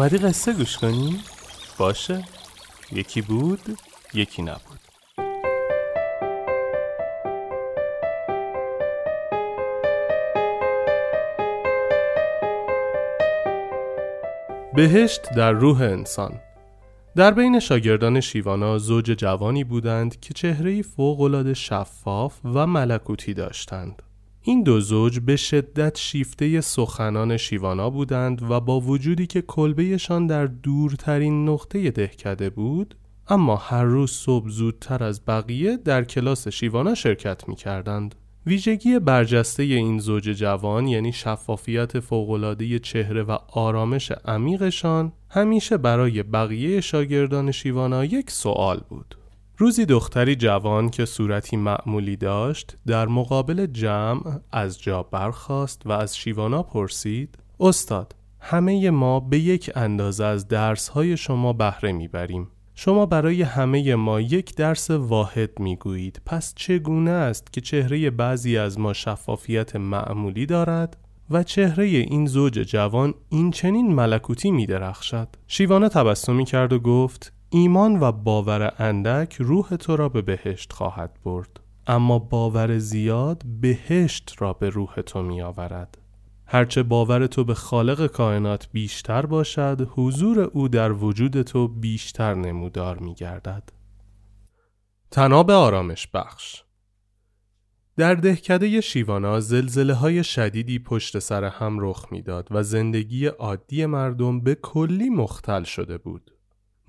اومدی قصه گوش کنی؟ باشه. یکی بود یکی نبود. بهشت در روح انسان. در بین شاگردان شیوانا زوج جوانی بودند که چهرهی فوقالعاده شفاف و ملکوتی داشتند. این دو زوج به شدت شیفته سخنان شیوانا بودند و با وجودی که کلبهشان در دورترین نقطه دهکده بود اما هر روز صبح زودتر از بقیه در کلاس شیوانا شرکت می کردند. ویژگی برجسته این زوج جوان یعنی شفافیت فوقالعاده چهره و آرامش عمیقشان همیشه برای بقیه شاگردان شیوانا یک سوال بود. روزی دختری جوان که صورتی معمولی داشت در مقابل جمع از جا برخاست و از شیوانا پرسید استاد همه ما به یک اندازه از درسهای شما بهره می‌بریم. شما برای همه ما یک درس واحد می‌گویید. پس چگونه است که چهره بعضی از ما شفافیت معمولی دارد و چهره این زوج جوان این چنین ملکوتی می درخشد شیوانا تبسمی کرد و گفت ایمان و باور اندک روح تو را به بهشت خواهد برد. اما باور زیاد بهشت را به روح تو می آورد. هرچه باور تو به خالق کائنات بیشتر باشد حضور او در وجود تو بیشتر نمودار می گردد. تناب آرامش بخش. در دهکده شیوانا زلزله های شدیدی پشت سر هم رخ می‌داد و زندگی عادی مردم به کلی مختل شده بود.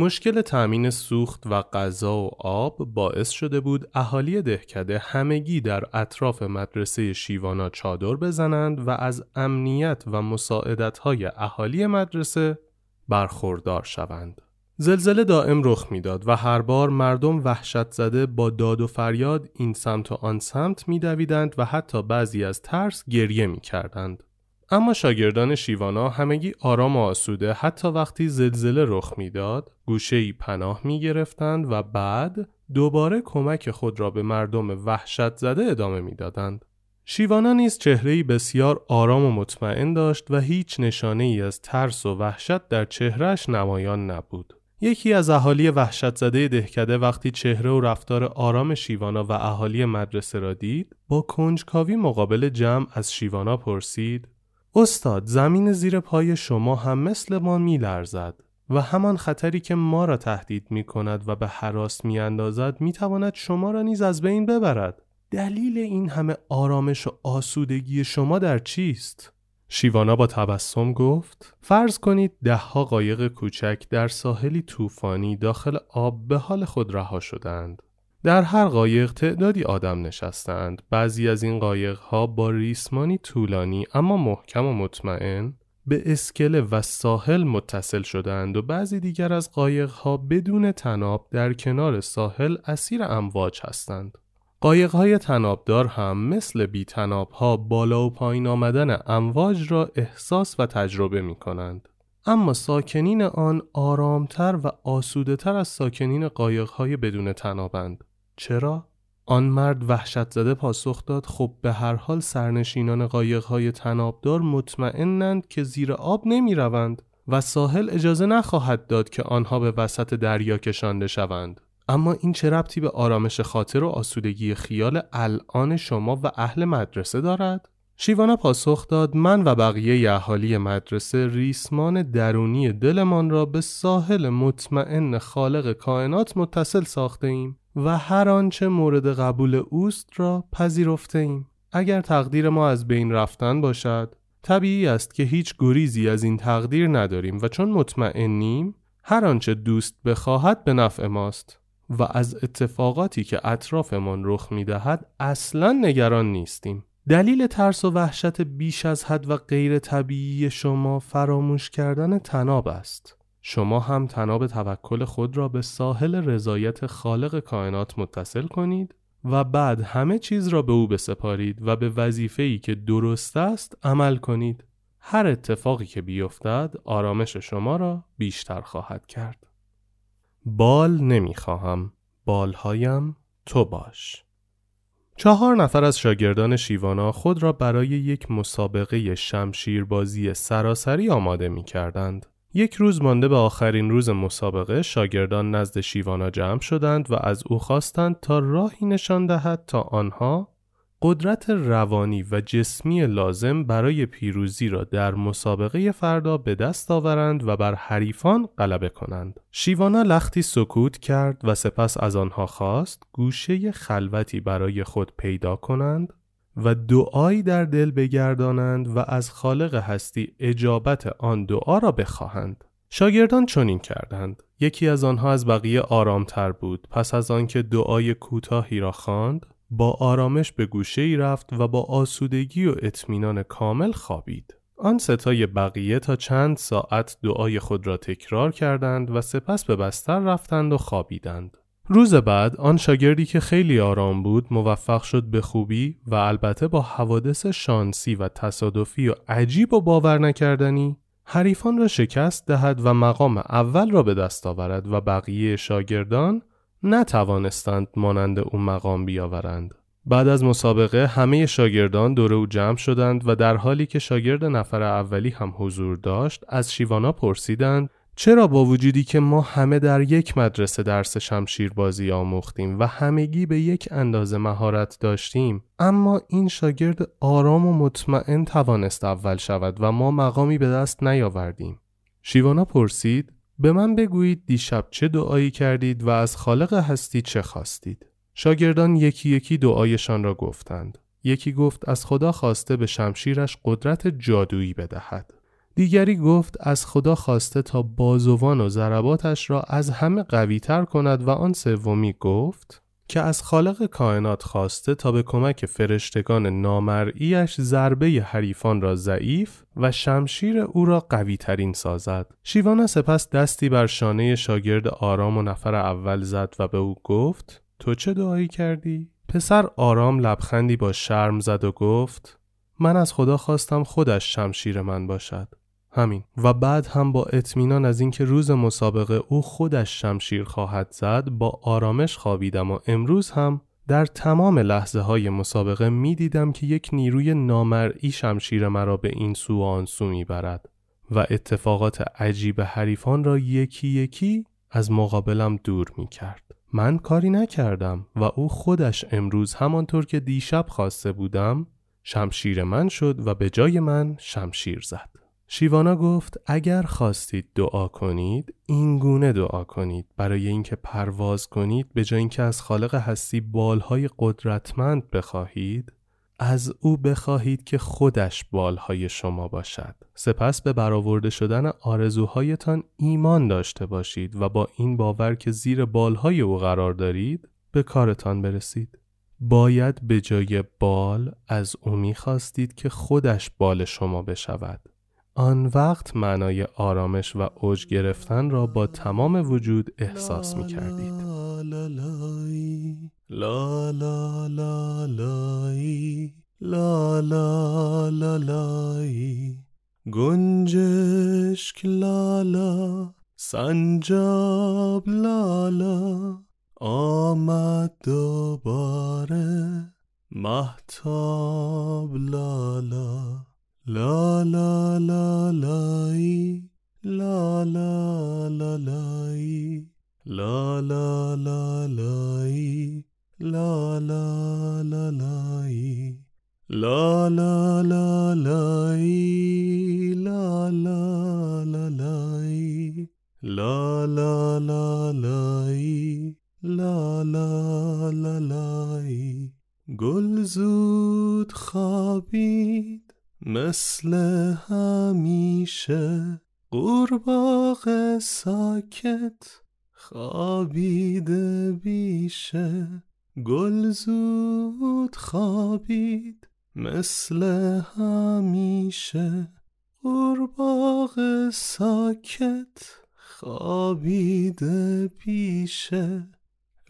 مشکل تأمین سوخت و غذا و آب باعث شده بود اهالی دهکده همگی در اطراف مدرسه شیوانا چادر بزنند و از امنیت و مساعدتهای اهالی مدرسه برخوردار شوند. زلزله دائم رخ می‌داد و هر بار مردم وحشت زده با داد و فریاد این سمت و آن سمت میدویدند و حتی بعضی از ترس گریه می‌کردند. اما شاگردان شیوانا همگی آرام و آسوده حتی وقتی زلزله رخ می‌داد گوشه پناه می گرفتند و بعد دوباره کمک خود را به مردم وحشت زده ادامه می‌دادند. شیوانا نیز چهرهی بسیار آرام و مطمئن داشت و هیچ نشانه ای از ترس و وحشت در چهرهش نمایان نبود. یکی از اهالی وحشت زده دهکده وقتی چهره و رفتار آرام شیوانا و اهالی مدرسه را دید با کنجکاوی مقابل جمع از شیوانا پرسید استاد زمین زیر پای شما هم مثل ما می لرزد و همان خطری که ما را تهدید می کند و به حراس می اندازد می تواند شما را نیز از بین ببرد. دلیل این همه آرامش و آسودگی شما در چیست؟ شیوانا با تبسم گفت فرض کنید دهها قایق کوچک در ساحلی طوفانی داخل آب به حال خود رها شدند. در هر قایق تعدادی آدم نشستند. بعضی از این قایق ها با ریسمانی طولانی اما محکم و مطمئن به اسکله و ساحل متصل شدند و بعضی دیگر از قایقها بدون تناب در کنار ساحل اسیر امواج هستند. قایقهای تنابدار هم مثل بی ها بالا و پایین آمدن امواج را احساس و تجربه می کنند. اما ساکنین آن آرامتر و آسوده تر از ساکنین قایقهای بدون تنابند. چرا؟ آن مرد وحشت زده پاسخ داد خب به هر حال سرنشینان قایقهای تنابدار مطمئنند که زیر آب نمی روند و ساحل اجازه نخواهد داد که آنها به وسط دریا کشانده شوند. اما این چه ربطی به آرامش خاطر و آسودگی خیال الان شما و اهل مدرسه دارد؟ شیوانا پاسخ داد من و بقیه اهالی مدرسه ریسمان درونی دلمان را به ساحل مطمئن خالق کائنات متصل ساخته ایم و هر آنچه مورد قبول اوست را پذیرفته ایم. اگر تقدیر ما از بین رفتن باشد طبیعی است که هیچ گریزی از این تقدیر نداریم و چون مطمئنیم هر آنچه دوست بخواهد به نفع ماست و از اتفاقاتی که اطرافمان رخ می دهد اصلا نگران نیستیم. دلیل ترس و وحشت بیش از حد و غیر طبیعی شما فراموش کردن تناب است. شما هم تناب توکل خود را به ساحل رضایت خالق کائنات متصل کنید و بعد همه چیز را به او بسپارید و به وظیفه‌ای که درست است عمل کنید. هر اتفاقی که بیفتد آرامش شما را بیشتر خواهد کرد. بال نمی‌خواهم بالهایم تو باش چهار نفر از شاگردان شیوانا خود را برای یک مسابقه شمشیربازی سراسری آماده می کردند. یک روز مانده به آخرین روز مسابقه شاگردان نزد شیوانا جمع شدند و از او خواستند تا راهی نشان دهد تا آنها قدرت روانی و جسمی لازم برای پیروزی را در مسابقه فردا به دست آورند و بر حریفان غلبه کنند. شیوانا لختی سکوت کرد و سپس از آنها خواست گوشه خلوتی برای خود پیدا کنند و دعایی در دل بگردانند و از خالق هستی اجابت آن دعا را بخواهند. شاگردان چنین کردند. یکی از آنها از بقیه آرامتر بود. پس از آنکه دعای کوتاهی را خواند، با آرامش به گوشه ای رفت و با آسودگی و اطمینان کامل خوابید. آن ستای بقیه تا چند ساعت دعای خود را تکرار کردند و سپس به بستر رفتند و خوابیدند. روز بعد آن شاگردی که خیلی آرام بود موفق شد به خوبی و البته با حوادث شانسی و تصادفی و عجیب و باور نکردنی حریفان را شکست دهد و مقام اول را به دست آورد و بقیه شاگردان نتوانستند مانند او مقام بیاورند. بعد از مسابقه همه شاگردان دور او جمع شدند و در حالی که شاگرد نفر اولی هم حضور داشت از شیوانا پرسیدند چرا با وجودی که ما همه در یک مدرسه درس شمشیر بازی آموختیم و همگی به یک اندازه مهارت داشتیم اما این شاگرد آرام و مطمئن توانست اول شود و ما مقامی به دست نیاوردیم. شیوانا پرسید به من بگویید دیشب چه دعایی کردید و از خالق هستی چه خواستید؟ شاگردان یکی یکی دعایشان را گفتند. یکی گفت از خدا خواسته به شمشیرش قدرت جادویی بدهد. دیگری گفت از خدا خواسته تا بازوان و ضرباتش را از همه قوی تر کند و آن سومی گفت که از خالق کائنات خواسته تا به کمک فرشتگان نامرئیش ضربه حریفان را ضعیف و شمشیر او را قوی ترین سازد. شیوانا سپس دستی بر شانه شاگرد آرام و نفر اول زد و به او گفت تو چه دعایی کردی؟ پسر آرام لبخندی با شرم زد و گفت من از خدا خواستم خودش شمشیر من باشد. همین و بعد هم با اطمینان از اینکه روز مسابقه او خودش شمشیر خواهد زد با آرامش خوابیدم و امروز هم در تمام لحظه های مسابقه می دیدم که یک نیروی نامرئی شمشیر مرا به این سو و آن سو می برد و اتفاقات عجیب حریفان را یکی یکی از مقابلم دور می کرد. من کاری نکردم و او خودش امروز همانطور که دیشب خواسته بودم شمشیر من شد و به جای من شمشیر زد. شیوانا گفت اگر خواستید دعا کنید این گونه دعا کنید. برای اینکه پرواز کنید به جای اینکه از خالق هستی بالهای قدرتمند بخواهید از او بخواهید که خودش بالهای شما باشد. سپس به برآورده شدن آرزوهایتان ایمان داشته باشید و با این باور که زیر بالهای او قرار دارید به کارتان برسید. باید به جای بال از او می‌خواستید که خودش بال شما بشود. آن وقت معنای آرامش و اوج گرفتن را با تمام وجود احساس می کردید گنجشک لالا سنجاب لالا. آمد دوباره محتاب لالا. لا لا لا لای لا لا لا لای لا لا لا لای لا لا لا لای لا لا لا لای لا لا لا لای لا لا لا لای لا لا لا لای گل زود خوابید مثل همیشه قورباغه ساکت خوابیده بیشه. گل زود خوابید مثل همیشه قورباغه ساکت خوابیده بیشه.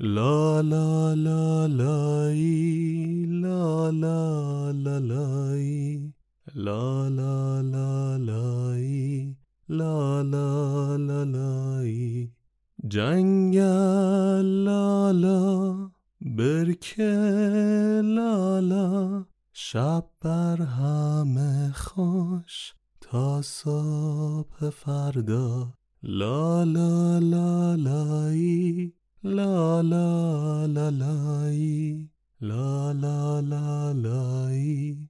لا لا لا لای لا لا لا لای لا لا لا لای لا لا لا لای جنگل لالا برکه لالا شب بر همه خوش تا صبح فردا لا لا لا لای لا لا لا لای لا لا لا لای